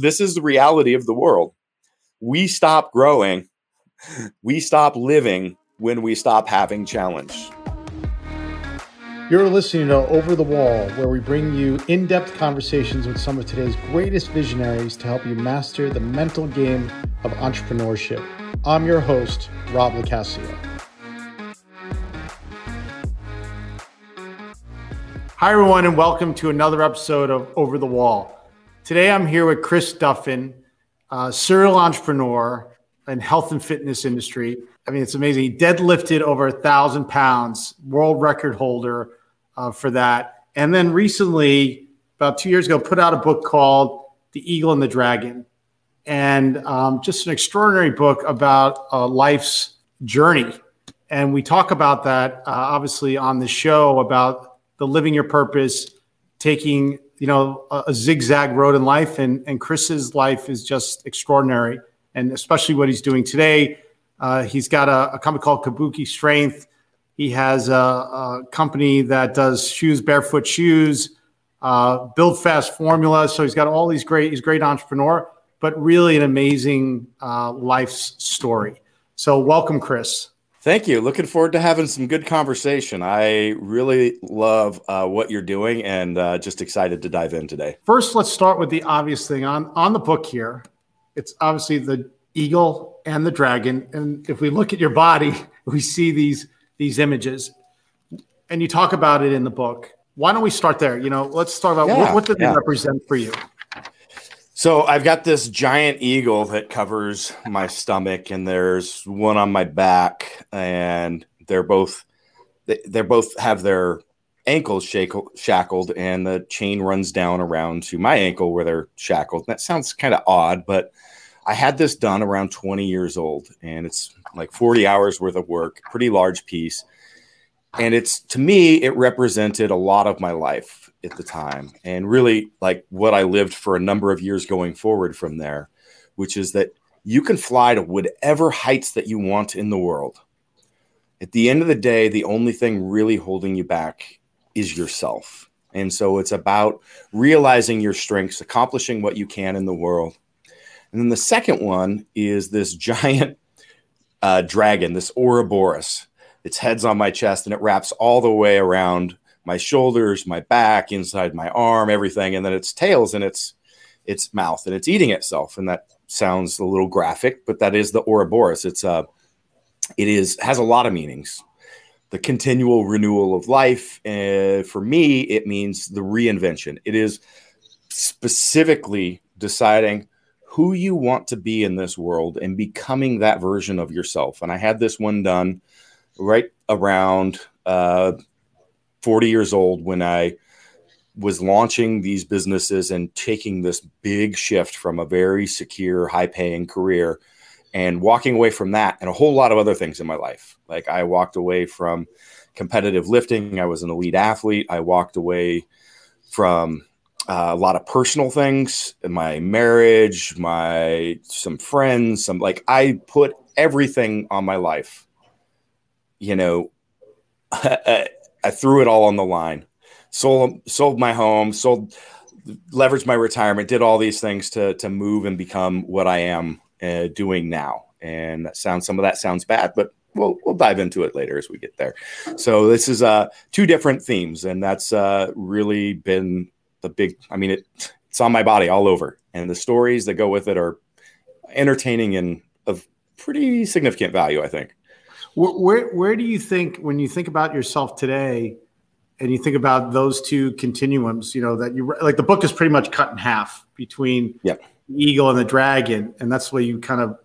this is the reality of the world. We stop growing, we stop living when we stop having challenge. You're listening to Over the Wall, where we bring you in depth conversations with some of today's greatest visionaries to help you master the mental game of entrepreneurship. I'm your host, Rob LoCascio. Hi, everyone, and welcome to another episode of Over the Wall. Today I'm here with Chris Duffin, serial entrepreneur in health and fitness industry. I mean, it's amazing. He deadlifted over a thousand pounds, world record holder uh, for that. And then recently, about two years ago, put out a book called The Eagle and the Dragon. And um, just an extraordinary book about uh, life's journey. And we talk about that uh, obviously on the show about the living your purpose, taking you know a, a zigzag road in life. And, and Chris's life is just extraordinary, and especially what he's doing today. Uh, he's got a, a company called Kabuki Strength he has a, a company that does shoes, barefoot shoes, uh, build fast formula. So he's got all these great, he's a great entrepreneur, but really an amazing uh, life's story. So welcome, Chris. Thank you. Looking forward to having some good conversation. I really love uh, what you're doing and uh, just excited to dive in today. First, let's start with the obvious thing on on the book here. It's obviously the eagle and the dragon, and if we look at your body, we see these these images, and you talk about it in the book. Why don't we start there? You know, let's start about yeah, what, what did yeah. they represent for you? So I've got this giant eagle that covers my stomach, and there's one on my back, and they're both they, both have their ankles shackled, and the chain runs down around to my ankle where they're shackled. That sounds kind of odd, but I had this done around 20 years old, and it's like 40 hours worth of work, pretty large piece. And it's to me, it represented a lot of my life at the time, and really like what I lived for a number of years going forward from there, which is that you can fly to whatever heights that you want in the world. At the end of the day, the only thing really holding you back is yourself. And so it's about realizing your strengths, accomplishing what you can in the world, and then the second one is this giant uh, dragon, this Ouroboros. Its head's on my chest and it wraps all the way around my shoulders, my back, inside my arm, everything. And then its tails and its its mouth and it's eating itself. And that sounds a little graphic, but that is the Ouroboros. It's a uh, it is has a lot of meanings. The continual renewal of life. Uh, for me, it means the reinvention. It is specifically deciding who you want to be in this world and becoming that version of yourself. And I had this one done right around uh, 40 years old when I was launching these businesses and taking this big shift from a very secure, high paying career and walking away from that and a whole lot of other things in my life. Like I walked away from competitive lifting, I was an elite athlete, I walked away from uh, a lot of personal things my marriage my some friends some like i put everything on my life you know I, threw it all on the line. Sold sold my home sold leveraged my retirement did all these things to to move and become what i am uh, doing now. And that sounds some of that sounds bad but we'll we'll dive into it later as we get there. So this is uh two different themes, and that's uh really been the big i mean it it's on my body all over. And the stories that go with it are entertaining and of pretty significant value i think where, where, where do you think when you think about yourself today and you think about those two continuums you know that you like the book is pretty much cut in half between yep. the eagle and the dragon and that's where you kind of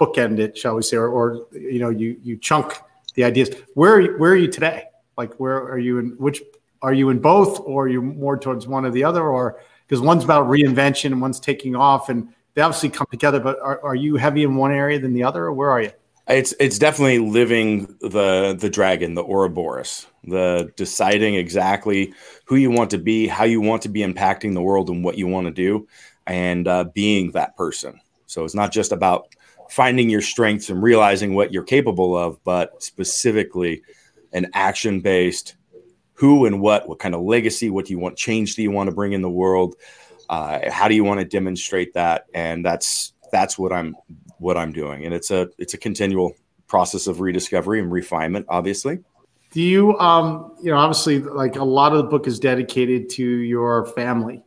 bookend it shall we say or, or you know you you chunk the ideas. Where where are you today? Like where are you in which are you in both or are you more towards one or the other or because one's about reinvention and one's taking off and they obviously come together but are, are you heavy in one area than the other or where are you it's it's definitely living the the dragon the ouroboros the deciding exactly who you want to be how you want to be impacting the world and what you want to do and uh, being that person so it's not just about finding your strengths and realizing what you're capable of but specifically an action based who and what, what kind of legacy, what do you want change do you want to bring in the world? Uh, how do you want to demonstrate that? And that's that's what I'm what I'm doing, and it's a it's a continual process of rediscovery and refinement, obviously. Do you, um, you know, obviously, like a lot of the book is dedicated to your family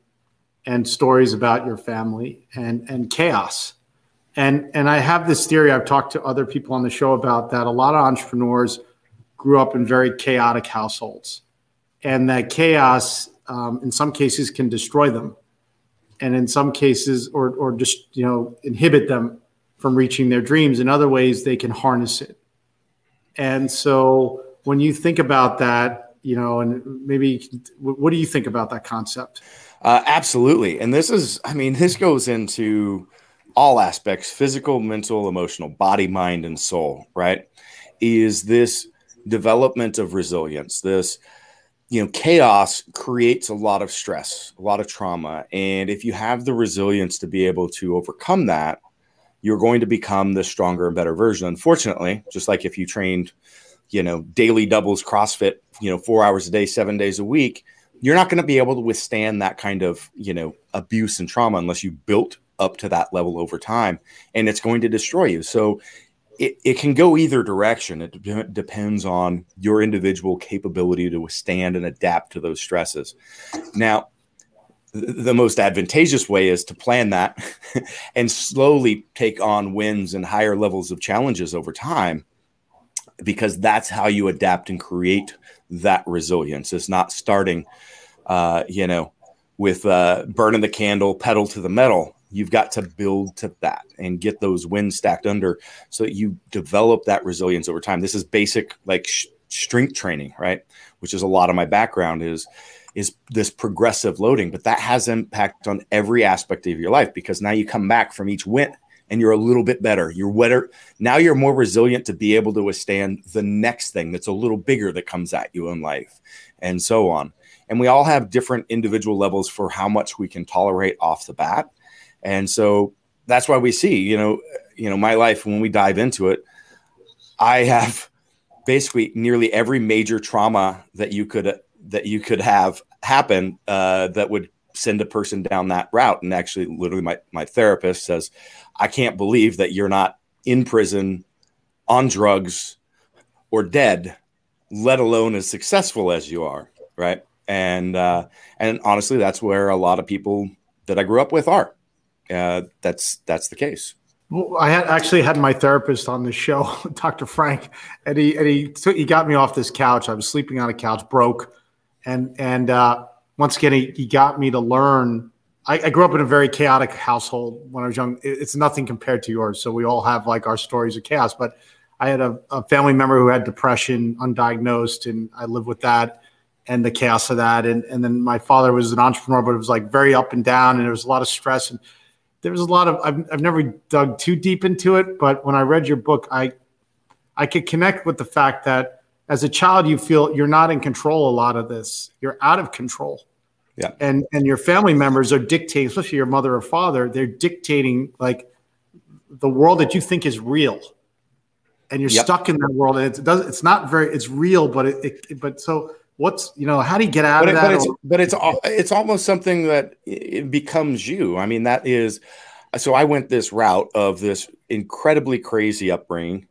and stories about your family and and chaos. And and I have this theory I've talked to other people on the show about that a lot of entrepreneurs grew up in very chaotic households, and that chaos um, in some cases can destroy them, and in some cases or or just you know inhibit them from reaching their dreams. In other ways, they can harness it. And so when you think about that, you know, and maybe what do you think about that concept? Uh, absolutely. And this is, I mean, this goes into all aspects physical, mental, emotional, body, mind, and soul, right? Is this development of resilience, this, you know, chaos creates a lot of stress, a lot of trauma. And if you have the resilience to be able to overcome that, you're going to become the stronger and better version. Unfortunately, just like if you trained, you know, daily doubles CrossFit, you know, four hours a day, seven days a week, you're not going to be able to withstand that kind of, you know, abuse and trauma unless you built up to that level over time and it's going to destroy you. So it, it can go either direction. It de- depends on your individual capability to withstand and adapt to those stresses. Now, the most advantageous way is to plan that and slowly take on wins and higher levels of challenges over time because that's how you adapt and create that resilience. It's not starting uh, you know with uh, burning the candle pedal to the metal. You've got to build to that and get those wins stacked under so you develop that resilience over time. This is basic like sh- strength training right which is a lot of my background is is this progressive loading, but that has impact on every aspect of your life because now you come back from each win and you're a little bit better. You're wetter. Now you're more resilient to be able to withstand the next thing that's a little bigger that comes at you in life and so on. And we all have different individual levels for how much we can tolerate off the bat. And so that's why we see, you know, you know, my life when we dive into it, I have basically nearly every major trauma that you could that you could have happen uh, that would send a person down that route. And actually, literally, my, my therapist says, I can't believe that you're not in prison, on drugs, or dead, let alone as successful as you are. Right. And, uh, and honestly, that's where a lot of people that I grew up with are. Uh, that's, that's the case. Well, I had actually had my therapist on the show, Dr. Frank, and he and he took, he got me off this couch. I was sleeping on a couch, broke, and and uh, once again, he, he got me to learn. I, I, grew up in a very chaotic household when I was young. It, it's nothing compared to yours. So we all have like our stories of chaos. But I had a, a family member who had depression, undiagnosed, and I lived with that and the chaos of that. And and then my father was an entrepreneur, but it was like very up and down, and there was a lot of stress and there was a lot of I've, I've never dug too deep into it but when i read your book i i could connect with the fact that as a child you feel you're not in control a lot of this. You're out of control. Yeah. And and your family members are dictating especially your mother or father they're dictating like the world that you think is real. And you're yep. stuck in that world and it does it's not very it's real but it, it, but so what's you know how do you get out but of it, that but it's, but it's it's almost something that it becomes you. I mean that is so i went this route of this incredibly crazy upbringing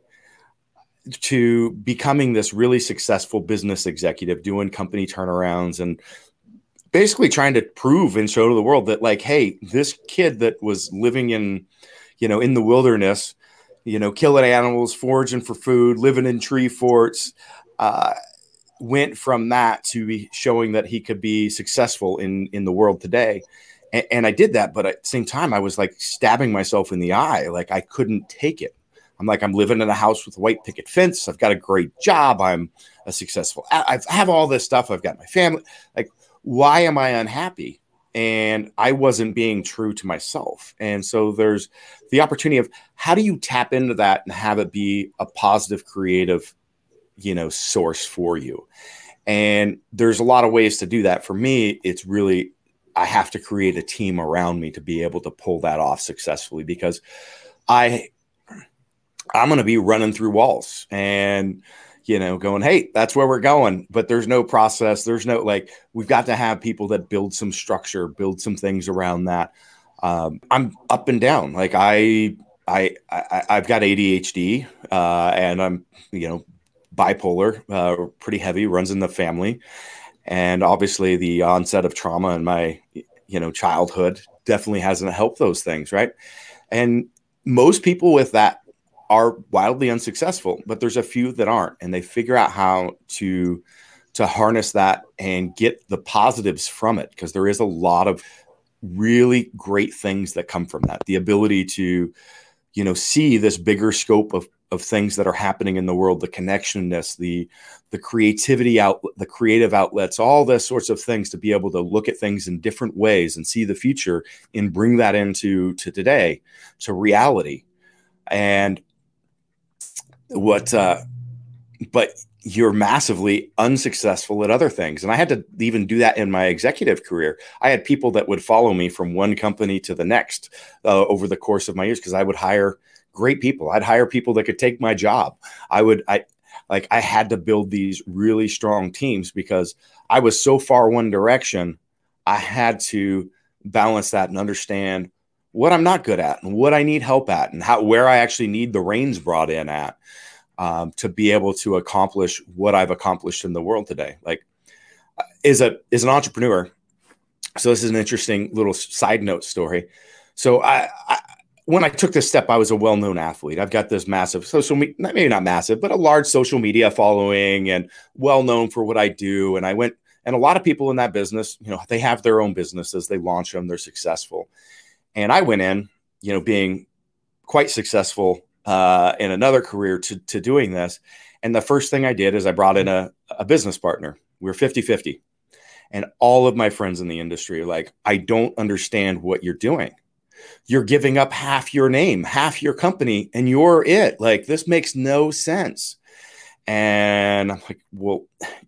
to becoming this really successful business executive, doing company turnarounds and basically trying to prove and show to the world that like, hey, this kid that was living in, you know, in the wilderness, you know, killing animals, foraging for food, living in tree forts, uh, went from that to be showing that he could be successful in in the world today. And, and I did that, but at the same time, I was like stabbing myself in the eye, like I couldn't take it. I'm like, I'm living in a house with a white picket fence. I've got a great job. I'm a successful. I have all this stuff. I've got my family. Like, why am I unhappy? And I wasn't being true to myself. And so there's the opportunity of how do you tap into that and have it be a positive, creative, you know, source for you. And there's a lot of ways to do that. For me, it's really I have to create a team around me to be able to pull that off successfully because I I'm going to be running through walls. And, you know, going, hey, that's where we're going. But there's no process. There's no like, we've got to have people that build some structure, build some things around that. Um, I'm up and down. Like I, I, I I've got ADHD, uh, and I'm, you know, bipolar, uh, pretty heavy, runs in the family, and obviously the onset of trauma in my, you know, childhood definitely hasn't helped those things, right? And most people with that are wildly unsuccessful, but there's a few that aren't, and they figure out how to to harness that and get the positives from it because there is a lot of really great things that come from that. The ability to, you know, see this bigger scope of of things that are happening in the world, the connectionness, the the creativity out, the creative outlets, all this sorts of things to be able to look at things in different ways and see the future and bring that into to today, to reality. And what uh, but you're massively unsuccessful at other things and i had to even do that in my executive career i had people that would follow me from one company to the next uh, over the course of my years because i would hire great people i'd hire people that could take my job i would i like i had to build these really strong teams because i was so far one direction i had to balance that and understand what I'm not good at and what I need help at and how where I actually need the reins brought in at um, to be able to accomplish what I've accomplished in the world today. Like is a is an entrepreneur. So this is an interesting little side note story. So I, I when I took this step, I was a well-known athlete. I've got this massive social media, maybe not massive, but a large social media following and well-known for what I do. And I went, and a lot of people in that business, you know, they have their own businesses, they launch them, they're successful. And I went in, you know, being quite successful uh, in another career to, to doing this. And the first thing I did is I brought in a, a business partner. We are 50 50. And all of my friends in the industry are like, I don't understand what you're doing. You're giving up half your name, half your company, and you're it. Like, this makes no sense. And I'm like, well,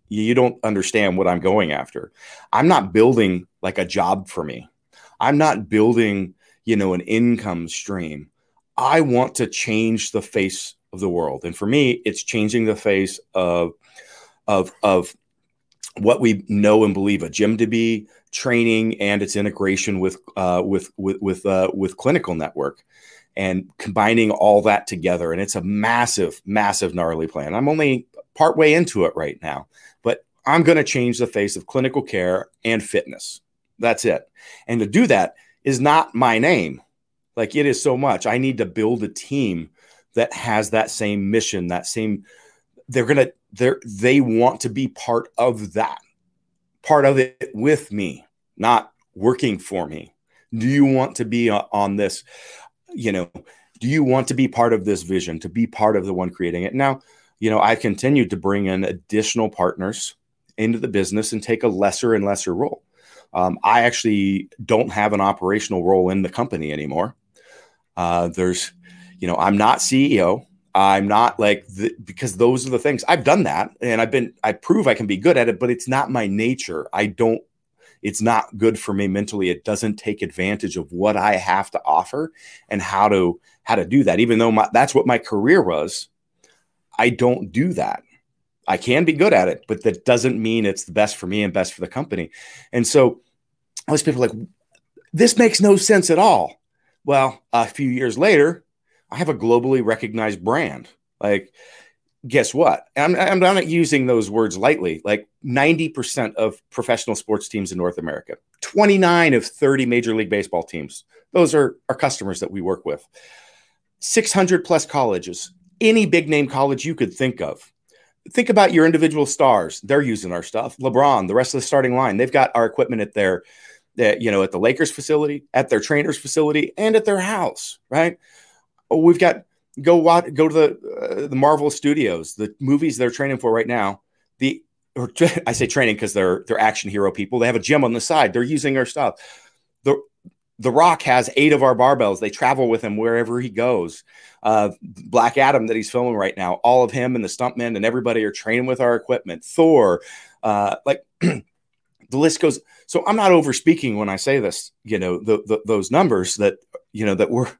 you don't understand what I'm going after. I'm not building like a job for me. I'm not building, you know, an income stream. I want to change the face of the world. And for me, it's changing the face of of of what we know and believe a gym to be, training, and its integration with uh, with with with uh, with clinical network, and combining all that together. And it's a massive, massive, gnarly plan. I'm only part way into it right now, but I'm going to change the face of clinical care and fitness. That's it. And to do that is not my name. Like it is so much. I need to build a team that has that same mission, that same they're going to they're they want to be part of that. Part of it with me, not working for me. Do you want to be on this, you know, do you want to be part of this vision, to be part of the one creating it? Now, you know, I've continued to bring in additional partners into the business and take a lesser and lesser role. Um, I actually don't have an operational role in the company anymore. Uh, there's, you know, I'm not CEO. I'm not like the, because those are the things I've done that and I've been I prove I can be good at it, but it's not my nature. I don't. It's not good for me mentally. It doesn't take advantage of what I have to offer and how to how to do that. Even though my, that's what my career was, I don't do that. I can be good at it, but that doesn't mean it's the best for me and best for the company. And so most people are like, this makes no sense at all. Well, a few years later, I have a globally recognized brand. Like, guess what? I'm, I'm not using those words lightly. Like 90% of professional sports teams in North America, 29 of 30 Major League Baseball teams, those are our customers that we work with. 600 plus colleges, any big name college you could think of think about your individual stars. They're using our stuff. LeBron, the rest of the starting line, they've got our equipment at their, you know, at the Lakers facility, at their trainers facility, and at their house. Right? Oh, we've got go watch, go to the uh, the Marvel Studios, the movies they're training for right now. The or I say training because they're they're action hero people. They have a gym on the side. They're using our stuff. The the Rock has eight of our barbells. They travel with him wherever he goes. Uh, Black Adam that he's filming right now, all of him and the stuntmen and everybody are training with our equipment. Thor, uh, like the list goes. So I'm not over speaking when I say this. You know the, the, those numbers that you know that we're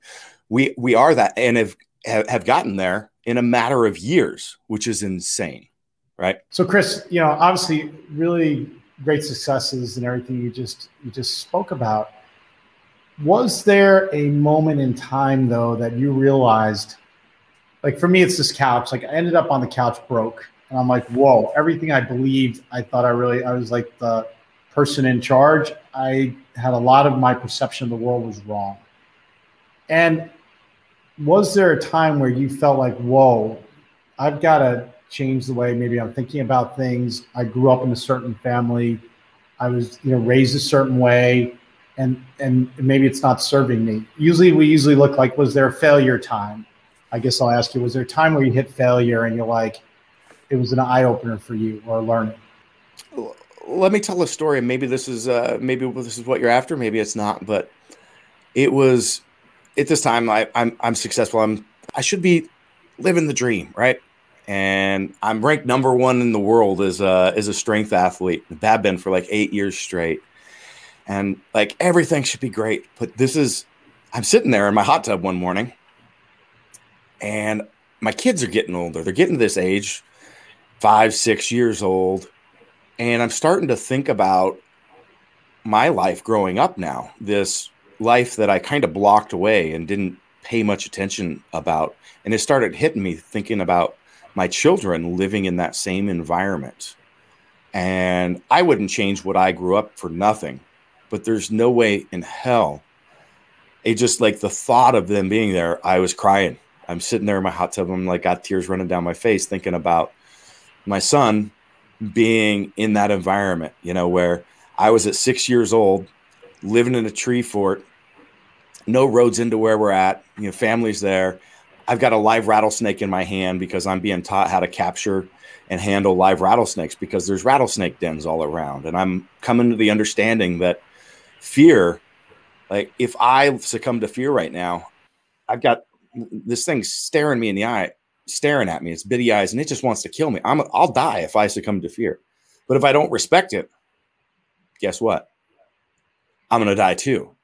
we we are that and have have gotten there in a matter of years, which is insane. right? So, Chris, you know, obviously, really great successes and everything you just you just spoke about. Was there a moment in time though that you realized, like for me, it's this couch. Like I ended up on the couch broke, and I'm like, whoa! Everything I believed, I thought I really, I was like the person in charge. I had a lot of my perception of the world was wrong. And was there a time where you felt like, whoa, I've got to change the way maybe I'm thinking about things? I grew up in a certain family. I was, you know, raised a certain way and and maybe it's not serving me. Usually we usually look like was there a failure time? I guess I'll ask you, was there a time where you hit failure and you're like, it was an eye opener for you or learning? Let me tell a story. Maybe this is uh, maybe this is what you're after. Maybe it's not, but it was at this time I, I'm I'm successful. I'm I should be living the dream, right? And I'm ranked number one in the world as a as a strength athlete. Have been for like eight years straight, and like everything should be great. But this is I'm sitting there in my hot tub one morning, and my kids are getting older. They're getting to this age, five, six years old, and I'm starting to think about my life growing up now. This life that I kind of blocked away and didn't pay much attention about. And it started hitting me thinking about my children living in that same environment. And I wouldn't change what I grew up for nothing, but there's no way in hell. It just like the thought of them being there, I was crying. I'm sitting there in my hot tub. I'm like, got tears running down my face thinking about my son being in that environment, you know, where I was at six years old, living in a tree fort, no roads into where we're at. You know, family's there. I've got a live rattlesnake in my hand because I'm being taught how to capture and handle live rattlesnakes because there's rattlesnake dens all around. And I'm coming to the understanding that fear, like if I succumb to fear right now, I've got this thing staring me in the eye, staring at me. It's bitty eyes, and it just wants to kill me. I'm I'll die if I succumb to fear. But if I don't respect it, guess what? I'm gonna die too.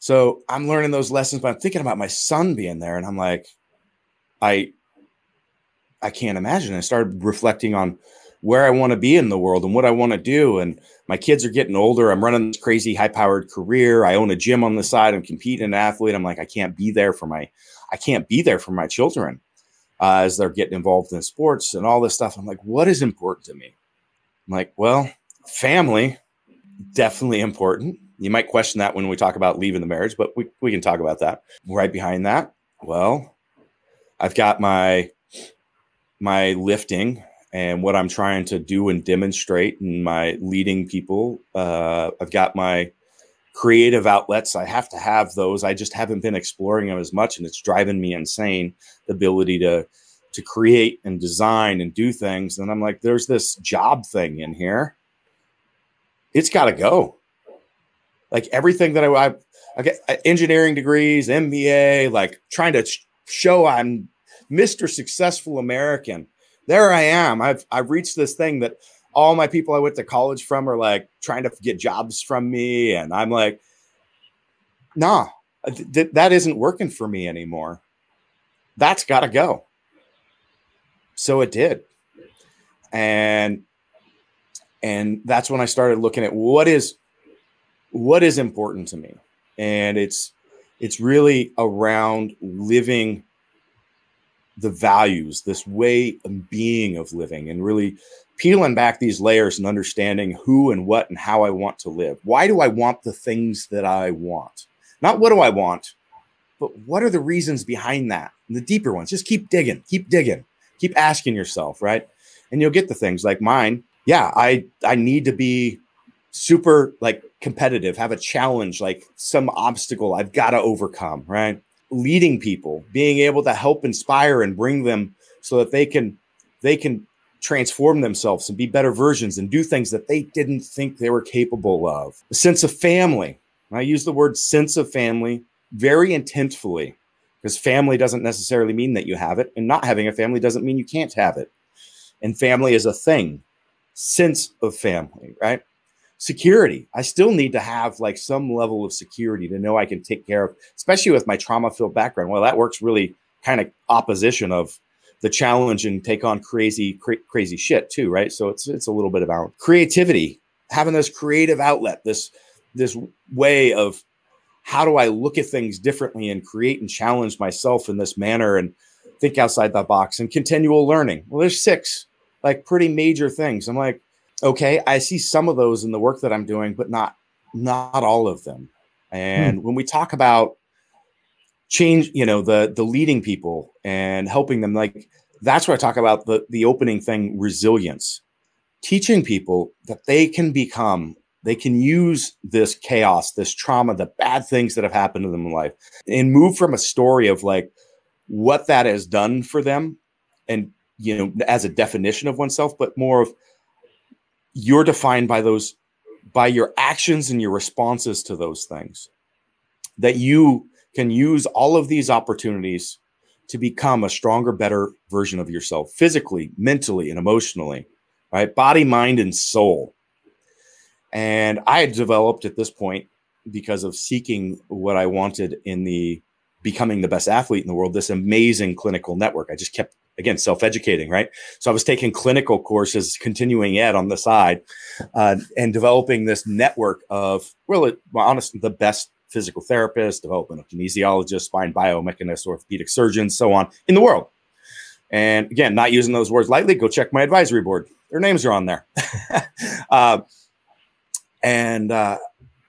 So I'm learning those lessons, but I'm thinking about my son being there, and I'm like, I I can't imagine. I started reflecting on where I want to be in the world and what I want to do. And my kids are getting older. I'm running this crazy high powered career. I own a gym on the side. I'm competing an athlete. I'm like, I can't be there for my, I can't be there for my children uh, as they're getting involved in sports and all this stuff. I'm like, what is important to me? I'm like, well, family, definitely important. You might question that when we talk about leaving the marriage, but we, we can talk about that. Right behind that, well, I've got my my lifting and what I'm trying to do and demonstrate and my leading people. Uh, I've got my creative outlets. I have to have those. I just haven't been exploring them as much, and it's driving me insane. The ability to to create and design and do things, and I'm like, there's this job thing in here. It's got to go like everything that I, I, I get uh, engineering degrees, MBA, like trying to show I'm Mr. Successful American. There I am. I've I've reached this thing that all my people I went to college from are like trying to get jobs from me, and I'm like, nah, th- that isn't working for me anymore. That's got to go. So it did, and and that's when I started looking at what is what is important to me. And it's it's really around living the values this way of being of living and really peeling back these layers and understanding who and what and how i want to live. Why do i want the things that i want? Not what do i want but what are the reasons behind that? And the deeper ones. Just keep digging keep digging keep asking yourself right? And you'll get the things like mine. Yeah i i need to be super like competitive, have a challenge, like some obstacle I've got to overcome, right? Leading people, being able to help inspire and bring them so that they can they can transform themselves and be better versions and do things that they didn't think they were capable of. A sense of family. I use the word sense of family very intentfully because family doesn't necessarily mean that you have it, and not having a family doesn't mean you can't have it. And family is a thing, sense of family, right? Security. I still need to have like some level of security to know I can take care of, especially with my trauma filled background. Well, that works really kind of opposition of the challenge and take on crazy cra- crazy shit too right? So it's it's a little bit about creativity. Having this creative outlet this this way of how do i look at things differently and create and challenge myself in this manner and think outside the box and continual learning. Well there's six like pretty major things. I'm like okay i see some of those in the work that i'm doing but not not all of them and hmm. when we talk about change you know the the leading people and helping them like that's where i talk about the the opening thing resilience teaching people that they can become they can use this chaos this trauma the bad things that have happened to them in life and move from a story of like what that has done for them and you know as a definition of oneself but more of you're defined by those by your actions and your responses to those things that you can use all of these opportunities to become a stronger, better version of yourself physically, mentally, and emotionally, right? Body, mind, and soul. And I had developed at this point because of seeking what I wanted in the becoming the best athlete in the world, this amazing clinical network. I just kept again self-educating right so i was taking clinical courses continuing ed on the side uh, and developing this network of really well, honestly the best physical therapists, developmental kinesiologists, spine biomechanists, orthopedic surgeons, so on in the world. And again, not using those words lightly, go check my advisory board. Their names are on there. uh, and uh,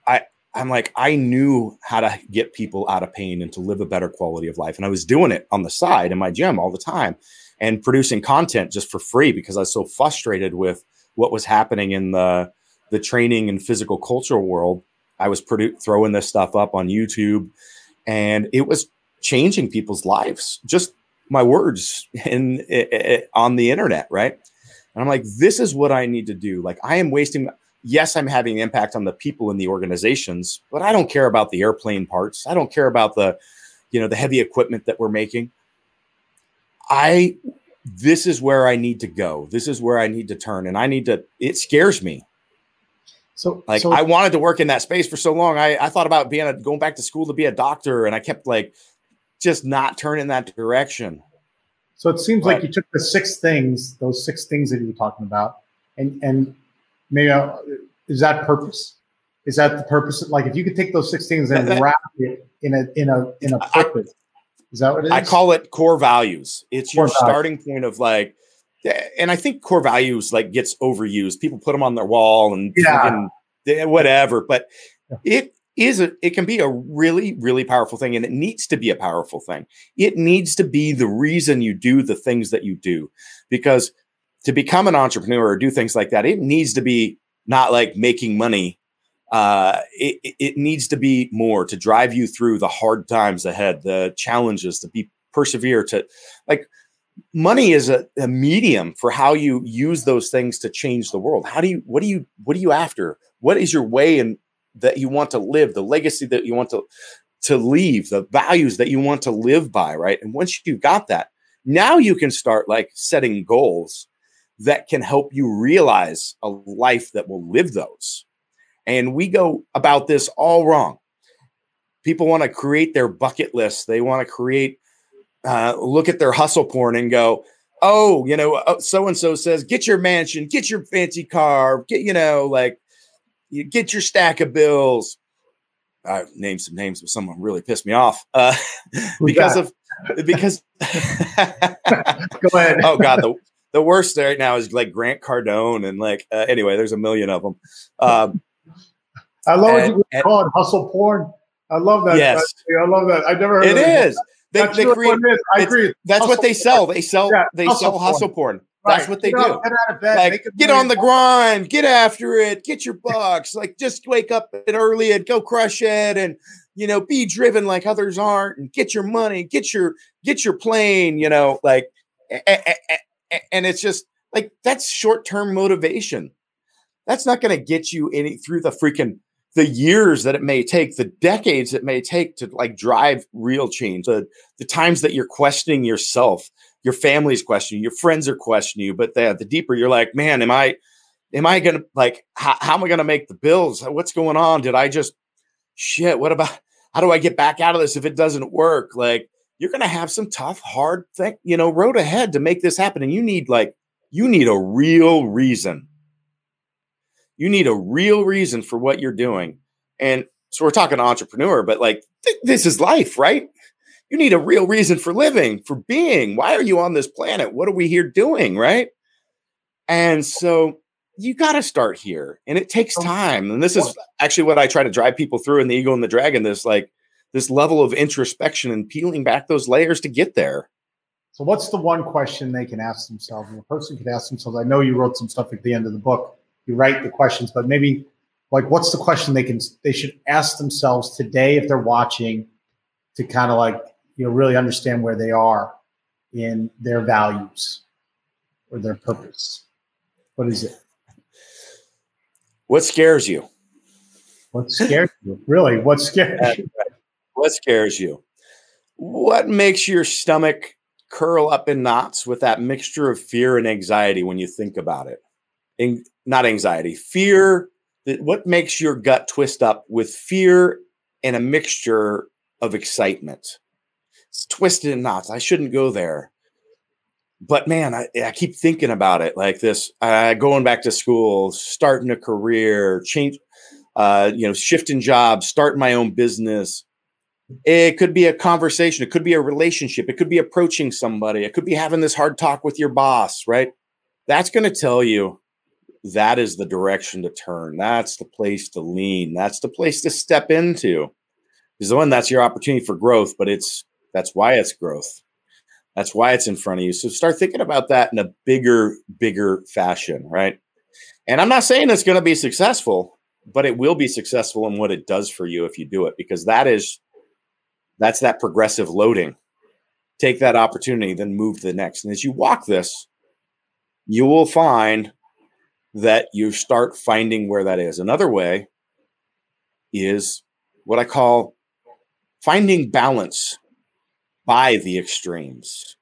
I, I'm like, I knew how to get people out of pain and to live a better quality of life. And I was doing it on the side in my gym all the time and producing content just for free because I was so frustrated with what was happening in the the training and physical culture world I was produ- throwing this stuff up on YouTube, and it was changing people's lives. Just my words in, in on the internet, right? And I'm like, this is what I need to do. Like, I am wasting. Yes, I'm having impact on the people in the organizations, but I don't care about the airplane parts. I don't care about the, you know, the heavy equipment that we're making. I this is where I need to go. This is where I need to turn. And I need to, it scares me. So like so, I wanted to work in that space for so long. I, I thought about being a, going back to school to be a doctor, and I kept like just not turning that direction. So it seems but, like you took the six things, those six things that you were talking about, and and maybe uh, is that purpose? Is that the purpose? Like if you could take those six things and that, wrap it in a in a in a purpose. Is that what it is? I call it core values. It's core your values. starting point of like eh, and I think core values like gets overused. People put them on their wall and yeah. Eh, whatever, but it is a it can be a really really powerful thing and it needs to be a powerful thing. It needs to be the reason you do the things that you do because to become an entrepreneur or do things like that, it needs to be not like making money. Uh, it, it needs to be more to drive you through the hard times ahead, the challenges, to be persevere, to like money is a, a, medium for how you use those things to change the world. How do you what do you what are you after? What is your way and that you want to live the legacy that you want to to leave the values that you want to live by right? And once you've got that now you can start like setting goals that can help you realize a life that will live those and we go about this all wrong people want to create their bucket list they want to create uh, look at their hustle porn and go, oh, you know, so and so says, get your mansion, get your fancy car, get, you know, like, you get your stack of bills. I named some names, but someone really pissed me off uh, because of because. Go ahead. oh God, the the worst right now is like Grant Cardone and like uh, anyway, there's a million of them. Um, I love and, what you call it, hustle porn. I love that. Yes, I, I love that. I never. Heard it is. They, they create, I agree. That's hustle what they sell. They sell. Yeah, they hustle sell hustle porn. porn. Right. That's what they get do. Get out of bed. Like, get on the grind. Get after it. Get your bucks. like, just wake up early and go crush it, and you know, be driven like others aren't, and get your money. Get your get your plane. You know, like, and it's just like that's short term motivation. That's not going to get you any through the freaking the years that it may take, the decades it may take to like drive real change, the, the times that you're questioning yourself, your family's questioning, your friends are questioning you, but the, the deeper you're like, man, am I, am I going to like, how, how am I going to make the bills? What's going on? Did I just shit? What about, how do I get back out of this if it doesn't work? Like, you're going to have some tough, hard thing, you know, road ahead to make this happen. And you need like, you need a real reason. You need a real reason for what you're doing. And so we're talking entrepreneur, but like th- this is life, right? You need a real reason for living, for being. Why are you on this planet? What are we here doing, right? And so you got to start here and it takes oh. time. And this is actually what I try to drive people through in the Eagle and the Dragon this like this level of introspection and peeling back those layers to get there. So, what's the one question they can ask themselves? And a person could ask themselves, I know you wrote some stuff at the end of the book. You write the questions, but maybe like what's the question they can they should ask themselves today if they're watching to kind of like you know really understand where they are in their values or their purpose. What is it? What scares you? What scares you? Really? What scares you? What scares you? What makes your stomach curl up in knots with that mixture of fear and anxiety when you think about it? In, not anxiety, fear. What makes your gut twist up with fear and a mixture of excitement? It's twisted in knots. I shouldn't go there. But man, I, I keep thinking about it like this: uh, going back to school, starting a career, change, uh, you know, shifting jobs, starting my own business it could be a conversation. It could be a relationship. It could be approaching somebody. It could be having this hard talk with your boss, right? That's going to tell you that is the direction to turn. That's the place to lean. That's the place to step into. Because the one that's your opportunity for growth, but it's that's why it's growth. That's why it's in front of you. So start thinking about that in a bigger, bigger fashion, right? And I'm not saying it's going to be successful, but it will be successful in what it does for you if you do it, because that is that's that progressive loading. Take that opportunity, then move to the next. And as you walk this, you will find that you start finding where that is. Another way is what I call finding balance by the extremes.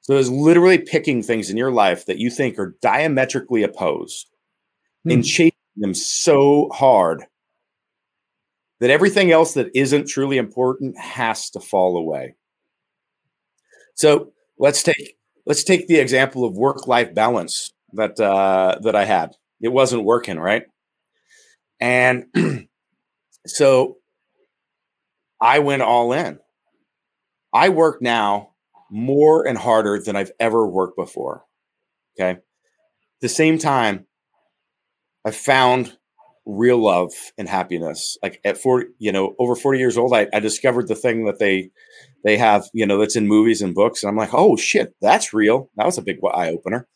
So it's literally picking things in your life that you think are diametrically opposed hmm. and chasing them so hard that everything else that isn't truly important has to fall away. So let's take let's take the example of work life balance that uh, that I had. It wasn't working right, and so I went all in. I work now more and harder than I've ever worked before. Okay. The same time, I found real love and happiness. Like at 40, you know, over 40 years old, I, I discovered the thing that they they have, you know, that's in movies and books. And I'm like, oh shit, that's real. That was a big eye opener.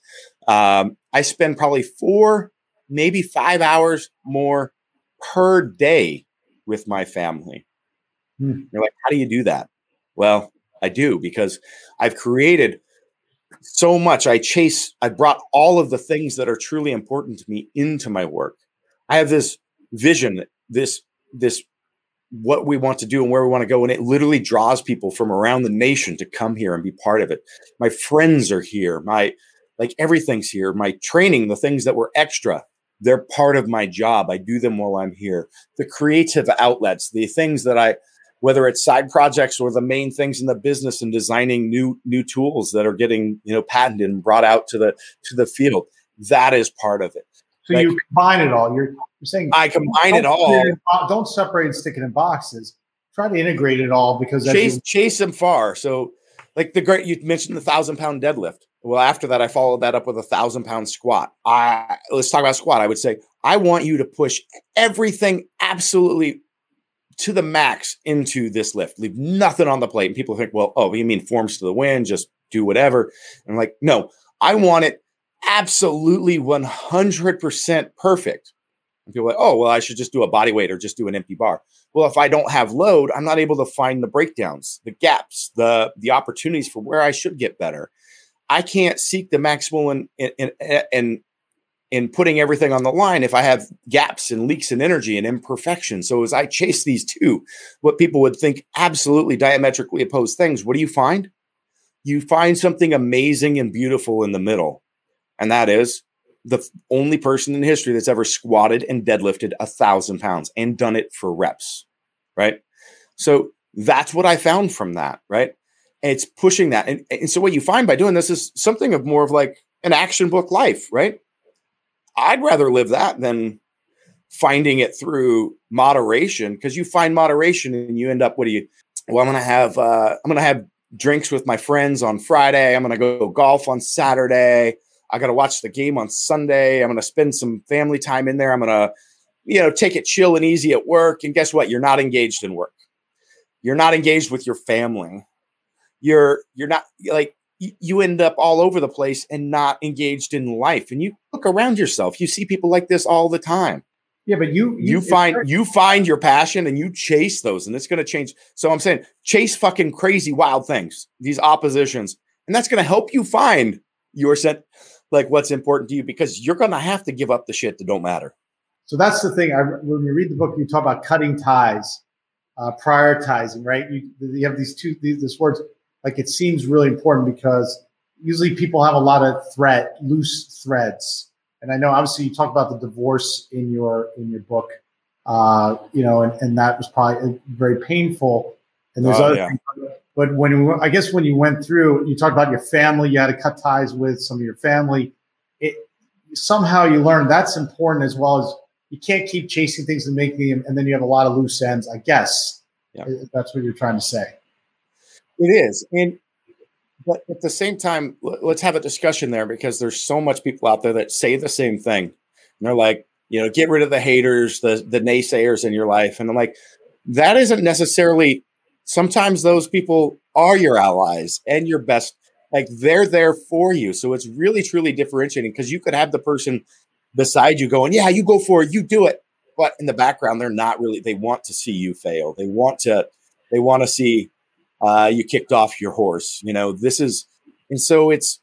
Um, I spend probably four, maybe five hours more per day with my family. Hmm. You're like, how do you do that? Well, I do because I've created so much. I chase, I brought all of the things that are truly important to me into my work. I have this vision, this this what we want to do and where we want to go, and it literally draws people from around the nation to come here and be part of it. My friends are here. My like everything's here. My training, the things that were extra, they're part of my job. I do them while I'm here. The creative outlets, the things that I whether it's side projects or the main things in the business and designing new new tools that are getting you know patented and brought out to the to the field that is part of it so like, you combine it all. You're, you're saying I combine it all. don't separate and stick it in boxes. Try to integrate it all because chase you- chase them far. So, like the great you mentioned the thousand pound deadlift. Well, after that, I followed that up with a thousand pound squat. I let's talk about squat. I would say I want you to push everything absolutely to the max into this lift. Leave nothing on the plate. And people think, well, oh, you mean forms to the wind? Just do whatever. And I'm like, no, I want it absolutely 100% perfect. And people are like, oh, well, I should just do a body weight or just do an empty bar. Well, if I don't have load, I'm not able to find the breakdowns, the gaps, the the opportunities for where I should get better. I can't seek the maximal and and in putting everything on the line if I have gaps and leaks in energy and imperfection. So as I chase these two, what people would think absolutely diametrically opposed things, what do you find? You find something amazing and beautiful in the middle and that is the only person in history that's ever squatted and deadlifted a thousand pounds and done it for reps, right? So that's what I found from that, right? And it's pushing that. And, and so what you find by doing this is something of more of like an action book life, right? I'd rather live that than finding it through moderation because you find moderation and you end up what do you well i'm gonna have uh, i'm gonna have drinks with my friends on friday i'm gonna go golf on saturday i gotta watch the game on sunday. I'm gonna spend some family time in there. I'm gonna you know take it chill and easy at work. And guess what? You're not engaged in work. You're not engaged with your family. You're you're not like you end up all over the place and not engaged in life. And you look around yourself. You see people like this all the time. Yeah, but you you, you find you find your passion and you chase those, and it's going to change. So I'm saying chase fucking crazy wild things, these oppositions, and that's going to help you find your set, like what's important to you, because you're going to have to give up the shit that don't matter. So that's the thing. I, when you read the book, you talk about cutting ties, uh, prioritizing, right? You, you have these two these, this words like it seems really important because usually people have a lot of thread, loose threads and I know obviously you talk about the divorce in your in your book, uh, you know, and, and that was probably very painful. And there's oh, other yeah. things, but when I guess when you went through, you talked about your family, you had to cut ties with some of your family. It somehow you learned that's important as well as you can't keep chasing things and making them, and then you have a lot of loose ends. I guess yeah. that's what you're trying to say. It is, and but at the same time, let's have a discussion there because there's so much people out there that say the same thing. And they're like, you know, get rid of the haters, the the naysayers in your life. And I'm like, that isn't necessarily sometimes those people are your allies and your best like they're there for you. So it's really truly differentiating because you could have the person beside you going, Yeah, you go for it, you do it. But in the background, they're not really they want to see you fail. They want to they want to see uh, you kicked off your horse. You know, this is, and so it's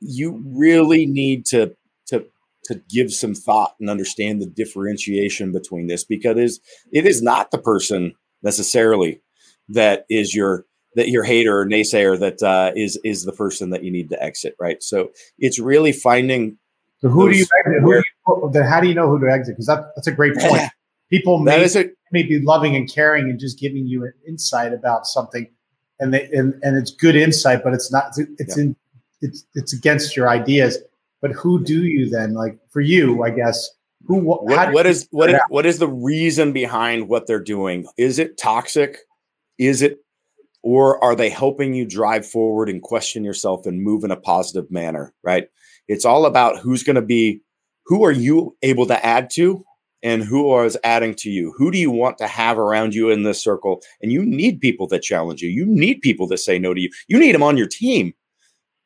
you really need to to to give some thought and understand the differentiation between this because it is, it is not the person necessarily that is your that your hater or naysayer that uh, is is the person that you need to exit, right? So it's really finding. So who do you exit? Who do you, then how do you know who to exit? Because that, that's a great point. People may, a, may be loving and caring and just giving you an insight about something, and they and, and it's good insight, but it's not it's yeah. in it's it's against your ideas. But who do you then like for you? I guess who what, what is what is, what is the reason behind what they're doing? Is it toxic? Is it or are they helping you drive forward and question yourself and move in a positive manner? Right. It's all about who's going to be who are you able to add to and who is adding to you. Who do you want to have around you in this circle? And you need people that challenge you. You need people that say no to you. You need them on your team,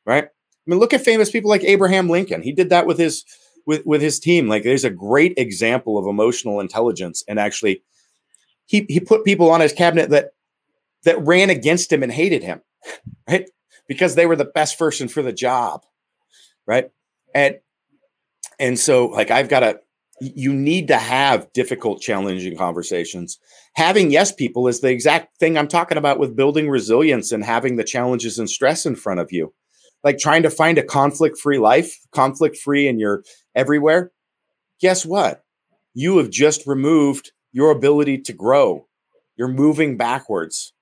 right? I mean, look at famous people like Abraham Lincoln. He did that with his with with his team. Like, there's a great example of emotional intelligence, and actually, he he put people on his cabinet that that ran against him and hated him, right? Because they were the best person for the job, right? And and so, like, I've got to you need to have difficult, challenging conversations. Having yes people is the exact thing I'm talking about with building resilience and having the challenges and stress in front of you. Like trying to find a conflict free life, conflict free, and you're everywhere. Guess what? You have just removed your ability to grow. You're moving backwards.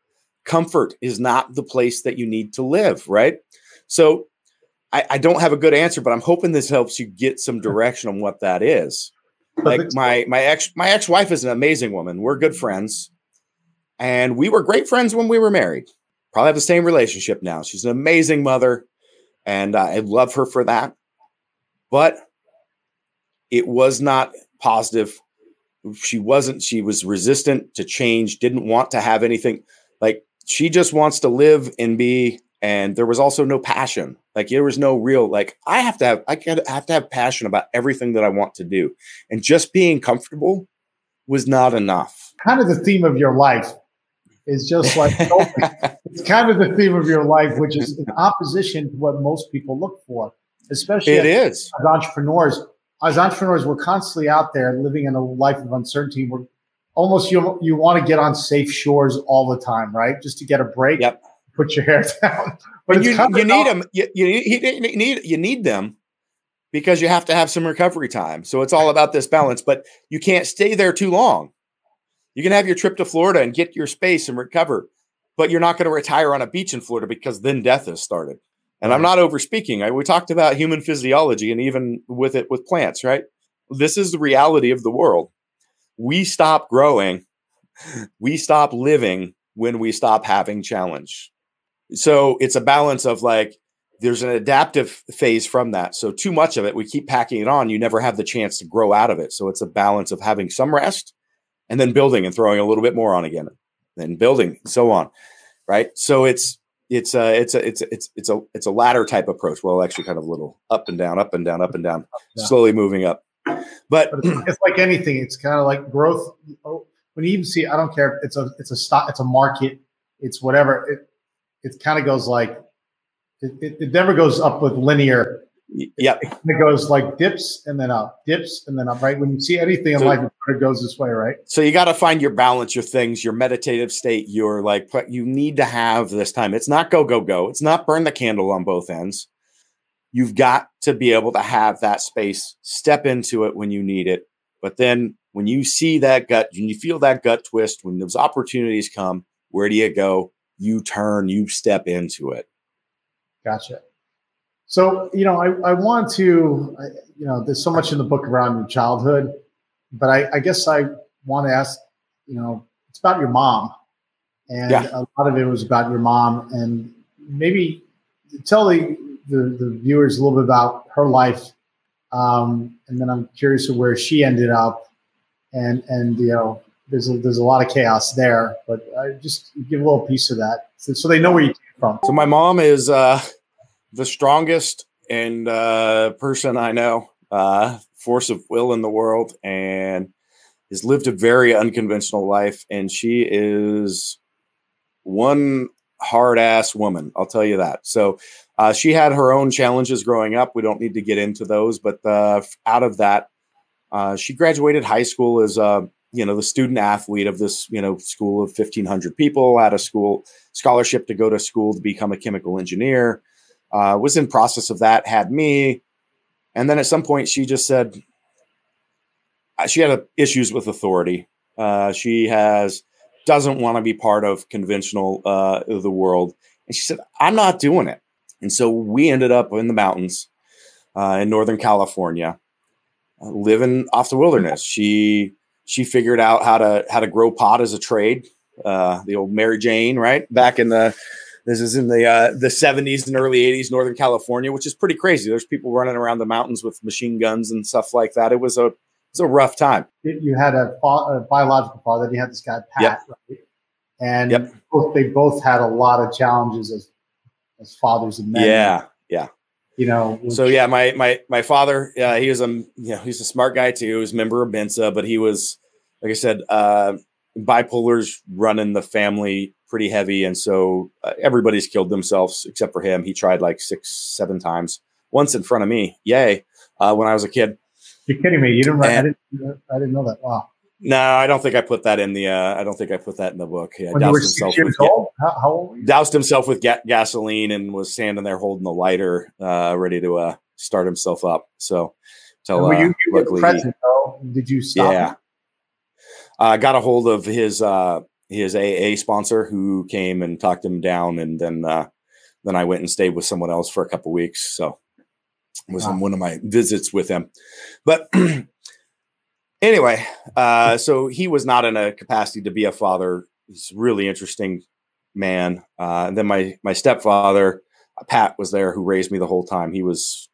Comfort is not the place that you need to live, right? So I, I don't have a good answer, but I'm hoping this helps you get some direction on what that is. Like my my ex my ex-wife is an amazing woman. We're good friends. And we were great friends when we were married. Probably have the same relationship now. She's an amazing mother and i love her for that. But it was not positive. She wasn't she was resistant to change didn't want to have anything. Like she just wants to live and be and there was also no passion. Like there was no real like i have to have i have to have passion about everything that i want to do. And just being comfortable was not enough. Kind of the theme of your life is just like it's kind of the theme of your life which is in opposition to what most people look for especially it as, is. as entrepreneurs. As entrepreneurs we're constantly out there living in a life of uncertainty. We're almost you you want to get on safe shores all the time right just to get a break yep put your hair down. But you, you need them. You, you, you need you need them because you have to have some recovery time. So it's all about this balance. But you can't stay there too long. You can have your trip to Florida and get your space and recover. but you're not going to retire on a beach in Florida because then death has started. And I'm not over speaking. I, we talked about human physiology and even with it with plants, right? This is the reality of the world. We stop growing, we stop living when we stop having challenge. So it's a balance of like, there's an adaptive phase from that. So too much of it, we keep packing it on. You never have the chance to grow out of it. So it's a balance of having some rest and then building and throwing a little bit more on again, then building, and so on. Right. So it's it's a it's a it's a, it's it's a it's a ladder type approach. Well, actually, kind of a little up and down, up and down, up and down, yeah. slowly moving up. But, it's, like anything. It's kind of like growth. Oh, when you even see, I don't care. It's a it's a stock. It's a market. It's whatever. It it kind of goes like it, it, it never goes up with linear Yep. It goes like dips and then up, dips and then up, right? When you see anything in so, life, it goes this way, right? So you got to find your balance, your things, your meditative state, your like, you need to have this time. It's not go, go, go. It's not burn the candle on both ends. You've got to be able to have that space, step into it when you need it. But then when you see that gut, when you feel that gut twist, when those opportunities come, where do you go? You turn, you step into it. Gotcha. So, you know, I, I want to, I, you know, there's so much in the book around your childhood, but I, I guess I want to ask, you know, it's about your mom. And yeah. a lot of it was about your mom. And maybe tell the, the, the viewers a little bit about her life. Um, and then I'm curious of where she ended up. And, and you know, there's a, there's a lot of chaos there, but I just give a little piece of that so, so they know where you came from. So my mom is, uh, the strongest and uh, person I know, uh, force of will in the world, and has lived a very unconventional life. And she is one hard ass woman. I'll tell you that. So uh, she had her own challenges growing up. We don't need to get into those, but uh, out of that, uh, she graduated high school as a you know the student athlete of this you know school of 1500 people had a school scholarship to go to school to become a chemical engineer uh, was in process of that, had me, and then at some point she just said uh, she had a, issues with authority. Uh, she has doesn't want to be part of conventional uh, the world, and she said, "I'm not doing it." And so we ended up in the mountains uh, in Northern California, uh, living off the wilderness. She she figured out how to how to grow pot as a trade. Uh, the old Mary Jane, right back in the this is in the uh, the 70s and early 80s, Northern California, which is pretty crazy. There's people running around the mountains with machine guns and stuff like that. It was a it was a rough time. You had a, a biological father. You had this guy Pat, yep. right? And yep. both, they both had a lot of challenges as as fathers and men. Yeah, yeah. You know. Which, so yeah, my my my father, yeah, he was a you know he's a smart guy too. He was a member of Mensa, but he was like I said, uh, bipolar's running the family pretty heavy, and so uh, everybody's killed themselves except for him. He tried like six, seven times. Once in front of me, yay! Uh, when I was a kid. You're kidding me? You didn't? Right, I, didn't I didn't know that. Wow. No, I don't think I put that in the. Uh, I don't think I put that in the book. Yeah, when doused himself with how, how, old? Doused himself with ga- gasoline and was standing there holding the lighter, uh, ready to uh, start himself up. So, so were you, you luckily, present though? Did you stop? Yeah, I uh, got a hold of his uh, his AA sponsor who came and talked him down, and then uh, then I went and stayed with someone else for a couple weeks. So was wow. in one of my visits with him, but. anyway, uh, so he was not in a capacity to be a father. He's a really interesting man. Uh, and then my my stepfather, Pat, was there who raised me the whole time. He was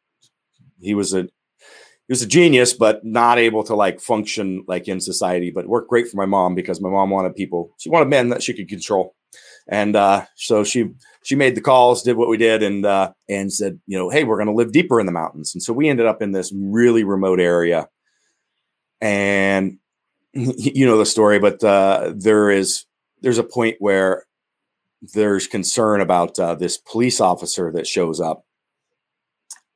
he was a he was a genius, but not able to like function like in society. But worked great for my mom because my mom wanted people. She wanted men that she could control, and uh, so she she made the calls, did what we did, and uh, and said, you know, hey, we're going to live deeper in the mountains. And so we ended up in this really remote area, and you know the story, but uh, there is there's a point where there's concern about uh, this police officer that shows up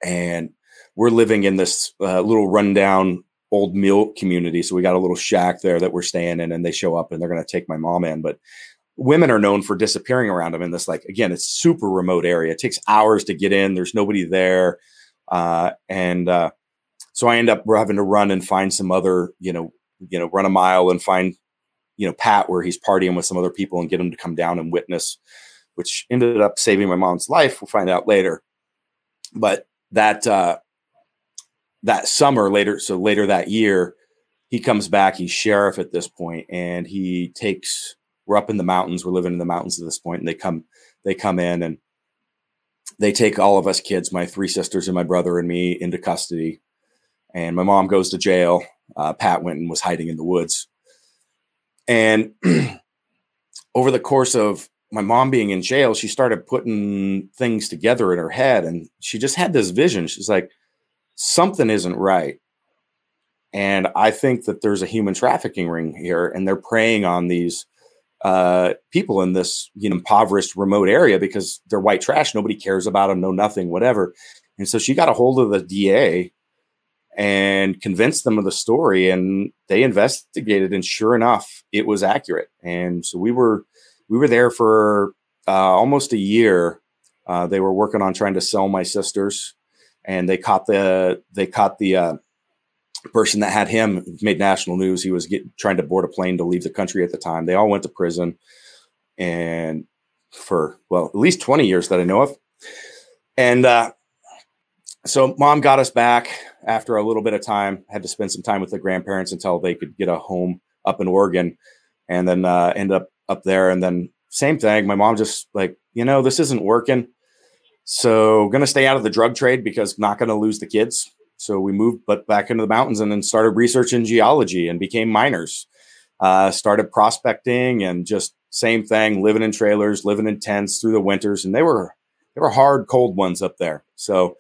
and we're living in this uh, little rundown old mill community. So we got a little shack there that we're staying in, and they show up and they're going to take my mom in. But women are known for disappearing around them in this, like, again, it's super remote area. It takes hours to get in, there's nobody there. Uh, and uh, so I end up having to run and find some other, you know, you know, run a mile and find you know Pat where he's partying with some other people and get him to come down and witness, which ended up saving my mom's life. We'll find out later. But that uh, that summer later, so later that year, he comes back. He's sheriff at this point, and he takes. We're up in the mountains. We're living in the mountains at this point, and they come they come in and they take all of us kids, my three sisters and my brother and me, into custody. And my mom goes to jail. Uh, Pat went and was hiding in the woods. And over the course of my mom being in jail, she started putting things together in her head. And she just had this vision. She's like, something isn't right. And I think that there's a human trafficking ring here, and they're preying on these uh, people in this you know impoverished remote area because they're white trash. Nobody cares about them, know nothing, whatever. And so she got a hold of the DA and convinced them of the story, and they investigated, and sure enough, it was accurate. And so we were we were there for uh, almost a year. Uh, they were working on trying to sell my sisters, and they caught the they caught the uh, person that had him made national news. He was get, trying to board a plane to leave the country at the time. They all went to prison, and for well, at least twenty years that I know of. And uh, so, mom got us back after a little bit of time. Had to spend some time with the grandparents until they could get a home up in Oregon, and then uh, end up up there. And then same thing. My mom just like, you know, this isn't working. So, gonna stay out of the drug trade because not gonna lose the kids so we moved but back into the mountains and then started researching geology and became miners. Uh, started prospecting and just same thing, living in trailers, living in tents through the winters, and they were they were hard, cold ones up there. So,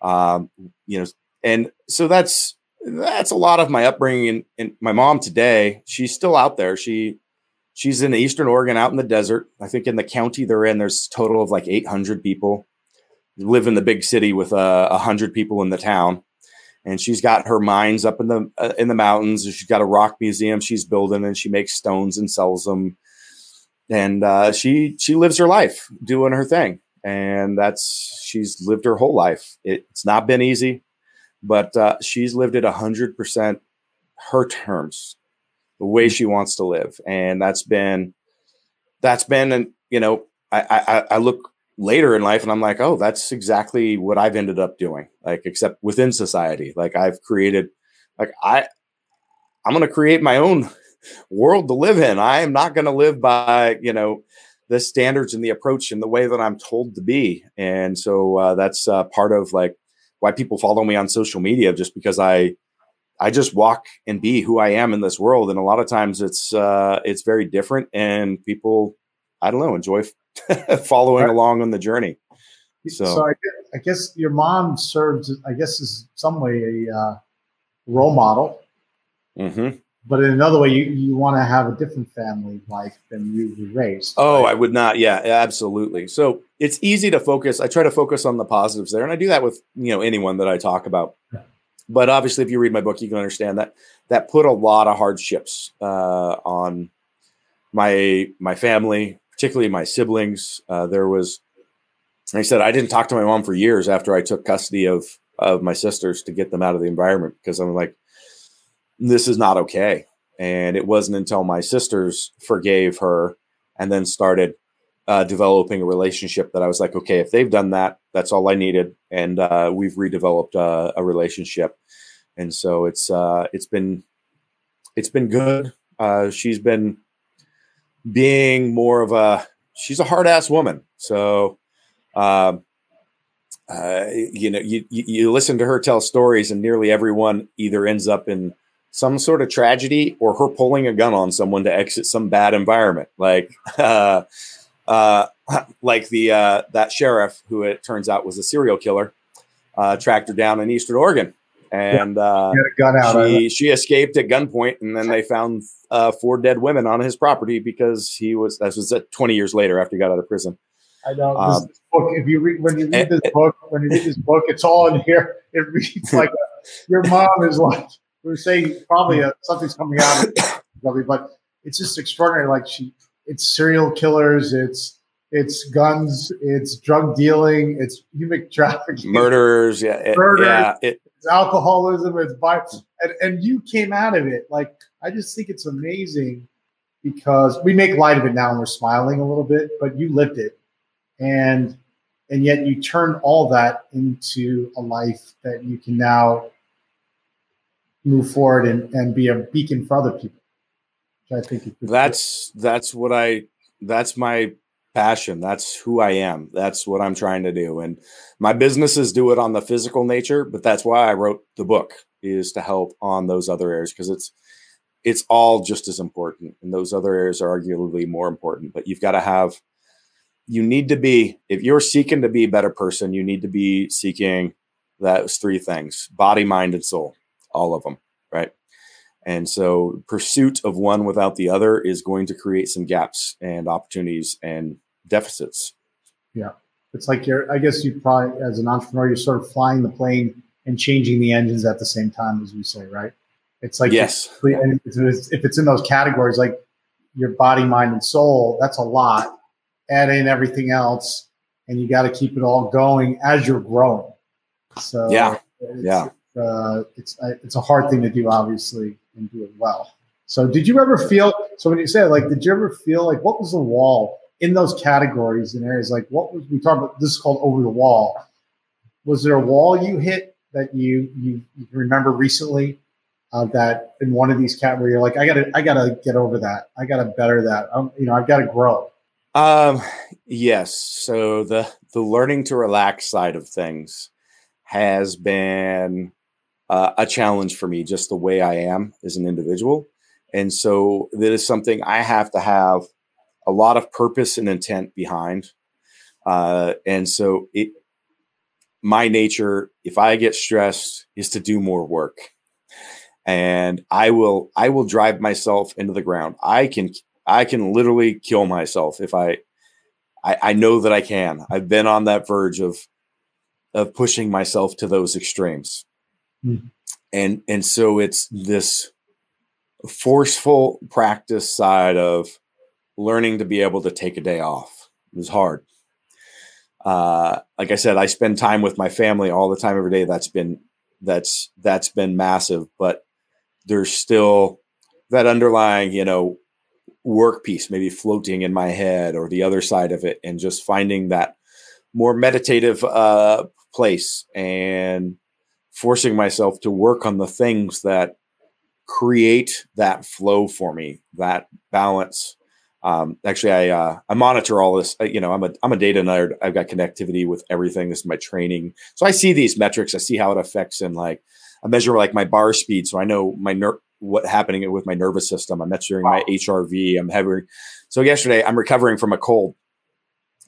um, you know, and so that's that's a lot of my upbringing. And, and my mom today, she's still out there. She she's in Eastern Oregon, out in the desert. I think in the county they're in, there's total of like 800 people. Live in the big city with uh, a uh, hundred people in the town and she's got her mines up in the uh, in the mountains. She's got a rock museum she's building, and she makes stones and sells them. And uh, she she lives her life doing her thing, and that's she's lived her whole life. It, it's not been easy, but uh, she's lived it a hundred percent her terms, the way she wants to live, and that's been that's been and you know I, I I look later in life and i'm like oh that's exactly what i've ended up doing like except within society. Like i've created like i i'm going to create my own world to live in. I am not going to live by you know the standards and the approach and the way that i'm told to be. And so uh, that's uh, part of like why people follow me on social media just because i i just walk and be who i am in this world and a lot of times it's uh it's very different and people i don't know enjoy following right. along on the journey. So, so I, guess, I, guess, your mom served, I guess, is some way a uh, role model. Mm-hmm. But in another way, you, you want to have a different family life than you were raised. Oh, right? I would not. Yeah, absolutely. So it's easy to focus. I try to focus on the positives there, and I do that with you know anyone that I talk about. But obviously, if you read my book, you can understand that that put a lot of hardships uh, on my my family, particularly my siblings. Uh, there was, like I said, I didn't talk to my mom for years after I took custody of of my sisters to get them out of the environment because I'm like, this is not okay. And it wasn't until my sisters forgave her and then started uh, developing a relationship that I was like, okay, if they've done that, that's all I needed, and uh, we've redeveloped uh, a relationship. And so it's uh, it's been it's been good. Uh, she's been being more of a she's a hard ass woman. So, um, uh, you know, you, you listen to her tell stories, and nearly everyone either ends up in some sort of tragedy or her pulling a gun on someone to exit some bad environment, like uh, uh, like the uh, that sheriff who it turns out was a serial killer, uh, tracked her down in Eastern Oregon and uh, she she escaped at gunpoint, and then they found uh, four dead women on his property because he was that was 20 years later after he got out of prison. I know um, this book. If you read when you read this book, when you read this book, it's all in here. It reads like a, your mom is like we're saying probably a, something's coming out of it, but it's just extraordinary. Like she, it's serial killers, it's it's guns, it's drug dealing, it's human trafficking, murderers, yeah, it, murders, yeah, it, it's alcoholism, it's bi- and, and you came out of it. Like I just think it's amazing because we make light of it now and we're smiling a little bit, but you lived it. And and yet you turn all that into a life that you can now move forward and, and be a beacon for other people. I think that's that's what I that's my passion. That's who I am. That's what I'm trying to do. And my businesses do it on the physical nature, but that's why I wrote the book is to help on those other areas because it's it's all just as important and those other areas are arguably more important but you've got to have you need to be if you're seeking to be a better person you need to be seeking those three things body mind and soul all of them right and so pursuit of one without the other is going to create some gaps and opportunities and deficits. Yeah. It's like you're i guess you probably as an entrepreneur you're sort of flying the plane and changing the engines at the same time as we say right? It's like yes. if it's in those categories like your body mind and soul that's a lot. Add in everything else, and you got to keep it all going as you're growing. So yeah, yeah, uh, it's it's a hard thing to do, obviously, and do it well. So did you ever feel? So when you say like, did you ever feel like what was the wall in those categories and areas? Like what was we talk about? This is called over the wall. Was there a wall you hit that you you, you remember recently? Uh, that in one of these cat where you're like, I gotta, I gotta get over that. I gotta better that. I'm, you know, I've got to grow. Um, yes. So the the learning to relax side of things has been uh, a challenge for me, just the way I am as an individual, and so that is something I have to have a lot of purpose and intent behind. Uh, and so it, my nature, if I get stressed, is to do more work, and I will I will drive myself into the ground. I can I can literally kill myself if I, I, I know that I can. I've been on that verge of, of pushing myself to those extremes. And, and so it's this forceful practice side of learning to be able to take a day off. It was hard. Uh, like I said, I spend time with my family all the time every day. That's been that's that's been massive, but there's still that underlying, you know, work piece maybe floating in my head or the other side of it and just finding that more meditative uh, place and forcing myself to work on the things that create that flow for me that balance. Um, actually i uh, i monitor all this. You know i'm a i'm a data nerd. I've got connectivity with everything. This is my training. So i see these metrics. I see how it affects in like i measure like my bar speed. So i know my ner- what happening with my nervous system. I'm measuring wow. my HRV. I'm having so yesterday I'm recovering from a cold,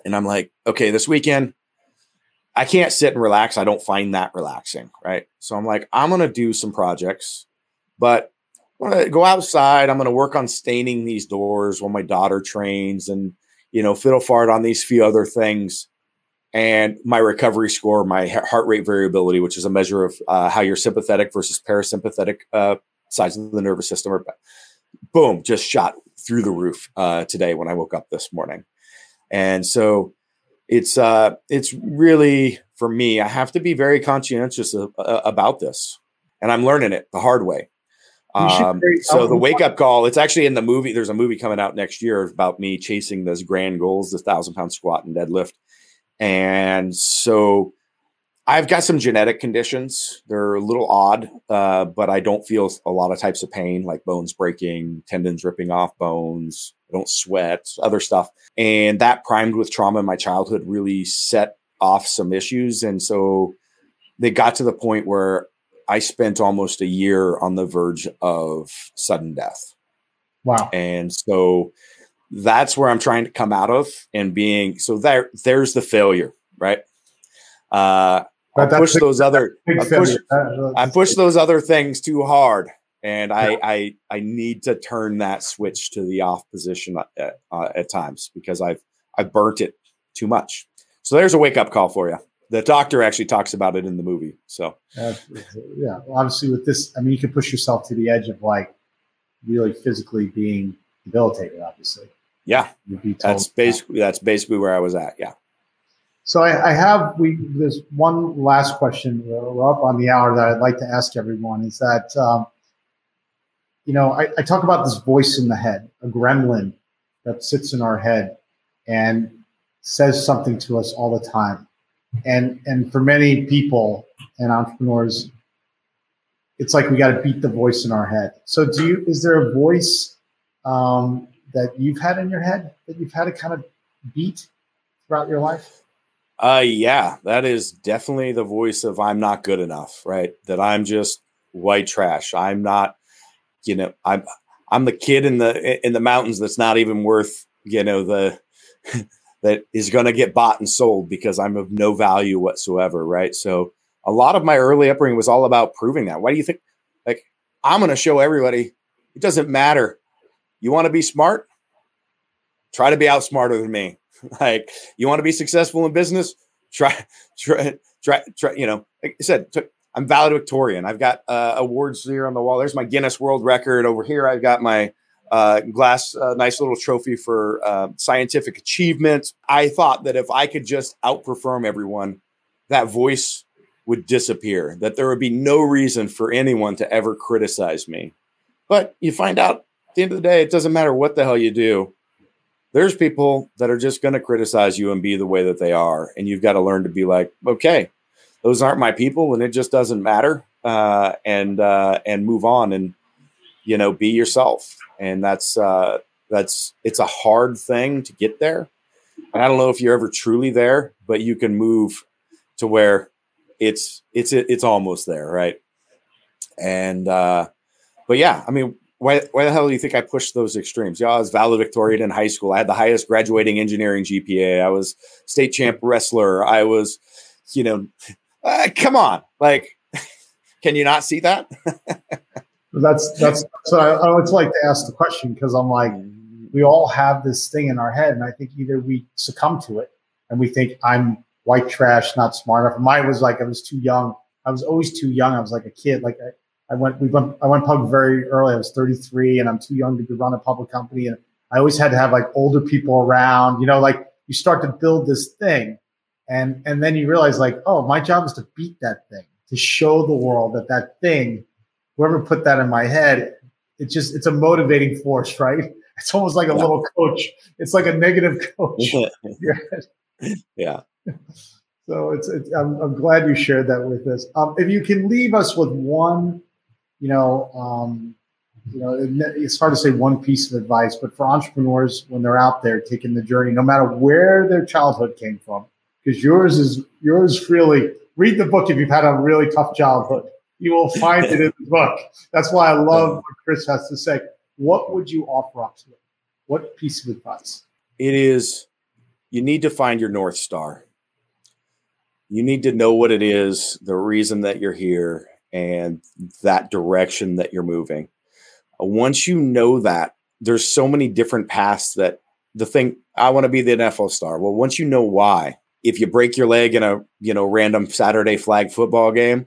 and I'm like, okay, this weekend I can't sit and relax. I don't find that relaxing, right? So I'm like, I'm gonna do some projects, but I'm gonna go outside. I'm gonna work on staining these doors while my daughter trains, and you know, fiddle fart on these few other things. And my recovery score, my heart rate variability, which is a measure of uh, how you're sympathetic versus parasympathetic uh, sides of the nervous system are boom just shot through the roof uh, today when I woke up this morning, and so it's uh, it's really for me. I have to be very conscientious of, uh, about this, and I'm learning it the hard way. Um, so the wake up call, it's actually in the movie. There's a movie coming out next year about me chasing those grand goals, the thousand pound squat and deadlift. And so I've got some genetic conditions. They're a little odd, uh, but I don't feel a lot of types of pain like bones breaking, tendons ripping off bones. I don't sweat, other stuff. And that primed with trauma in my childhood really set off some issues. And so they got to the point where I spent almost a year on the verge of sudden death. Wow. And so that's where I'm trying to come out of and being so there there's the failure, right? Uh, but I push big, those other I push, I push those other things too hard, and I, yeah. I I need to turn that switch to the off position at, uh, at times because I've I've burnt it too much. So there's a wake up call for you. The doctor actually talks about it in the movie. So uh, yeah, obviously with this, I mean, you can push yourself to the edge of like really physically being debilitated. Obviously, yeah, that's basically that's basically where I was at. Yeah. So I, I, have we. One last question. We're up on the hour that I'd like to ask everyone. Is that um, you know, I, I talk about this voice in the head, a gremlin that sits in our head and says something to us all the time. And and for many people and entrepreneurs, it's like we got to beat the voice in our head. So, do you? Is there a voice um, that you've had in your head that you've had to kind of beat throughout your life? Uh, yeah, that is definitely the voice of I'm not good enough, right? That I'm just white trash. I'm not, you know, I'm I'm the kid in the in the mountains that's not even worth, you know, the that is going to get bought and sold because I'm of no value whatsoever, right? So a lot of my early upbringing was all about proving that. Why do you think? Like, I'm going to show everybody it doesn't matter. You want to be smart? Try to be out smarter than me. like, you want to be successful in business? Try, try, try, try. You know, like I said, I'm valedictorian. I've got uh, awards here on the wall. There's my Guinness World Record over here. I've got my uh, glass, uh, nice little trophy for uh, scientific achievement. I thought that if I could just outperform everyone, that voice would disappear, that there would be no reason for anyone to ever criticize me. But you find out at the end of the day, it doesn't matter what the hell you do. There's people that are just going to criticize you and be the way that they are. And you've got to learn to be like, okay, those aren't my people and it just doesn't matter. Uh, and, uh, and move on and, you know, be yourself. And that's, uh, that's, it's a hard thing to get there. And I don't know if you're ever truly there, but you can move to where it's it's it's almost there, right? And uh, but yeah, I mean, why why the hell do you think I pushed those extremes? Yeah, I was valedictorian in high school. I had the highest graduating engineering GPA. I was state champ wrestler. I was, you know, uh, come on, like, can you not see that? that's that's so I, I always like to ask the question because I'm like, we all have this thing in our head, and I think either we succumb to it and we think I'm white trash, not smart enough. Mine was like I was too young. I was always too young. I was like a kid. Like I, went, we went, I went public very early. I was 33, and I'm too young to run a public company. And I always had to have like older people around. You know, like you start to build this thing, and and then you realize like, oh, my job is to beat that thing, to show the world that that thing, whoever put that in my head, it just it's a motivating force, right? It's almost like a yeah. little coach. It's like a negative coach. yeah. So it's, it's I'm, I'm, glad you shared that with us. Um, if you can leave us with one, you know, um, you know, it's hard to say one piece of advice, but for entrepreneurs when they're out there taking the journey, no matter where their childhood came from, because yours is yours really. Read the book if you've had a really tough childhood. You will find it in the book. That's why I love what Chris has to say. What would you offer up to them? What piece of advice? It is you need to find your North Star you need to know what it is, the reason that you're here, and that direction that you're moving. Uh, once you know that, there's so many different paths that the thing I want to be the NFL star. Well, once you know why, if you break your leg in a you know random Saturday flag football game,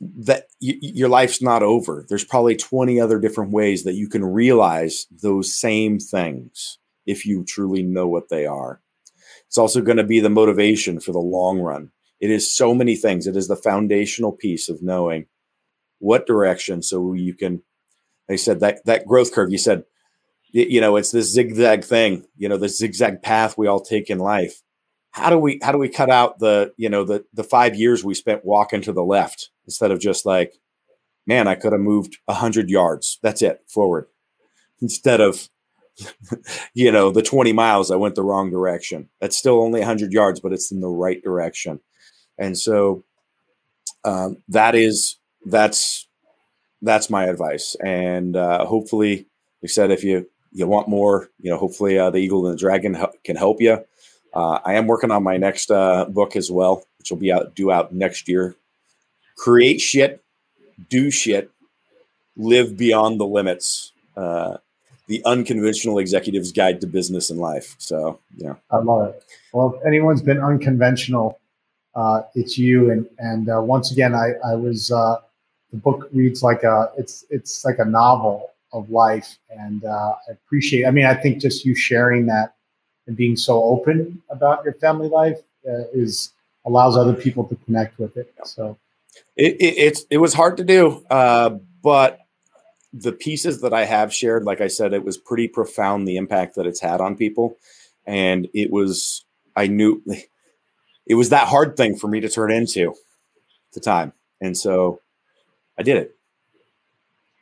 that y- your life's not over. There's probably 20 other different ways that you can realize those same things if you truly know what they are. It's also going to be the motivation for the long run. It is so many things. It is the foundational piece of knowing what direction so you can they said that that growth curve you said you know it's this zigzag thing you know the zigzag path we all take in life how do we how do we cut out the you know the the five years we spent walking to the left instead of just like man i could have moved 100 yards that's it forward instead of you know, the 20 miles, I went the wrong direction. That's still only 100 yards, but it's in the right direction. And so um, that is, that's, that's my advice. And uh, hopefully, like I said, if you, you want more, you know, hopefully uh, the Eagle and the Dragon can help you. Uh, I am working on my next uh, book as well, which will be out due out next year. Create shit, do shit, live beyond the limits. Uh, the unconventional executive's guide to business and life. So yeah, I love it. Well, if anyone's been unconventional, uh, it's you. And and uh, once again, I I was uh, the book reads like a it's it's like a novel of life, and uh, I appreciate. I mean, I think just you sharing that and being so open about your family life uh, is allows other people to connect with it. So it, it it's it was hard to do, uh, but the pieces that I have shared, like I said, it was pretty profound the impact that it's had on people. And it was, I knew it was that hard thing for me to turn into at the time. And so I did it.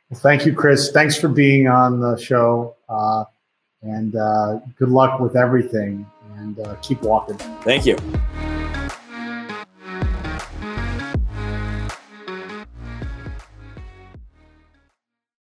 Well, thank you, Chris. Thanks for being on the show. Uh, and uh, good luck with everything and uh, keep walking. Thank you.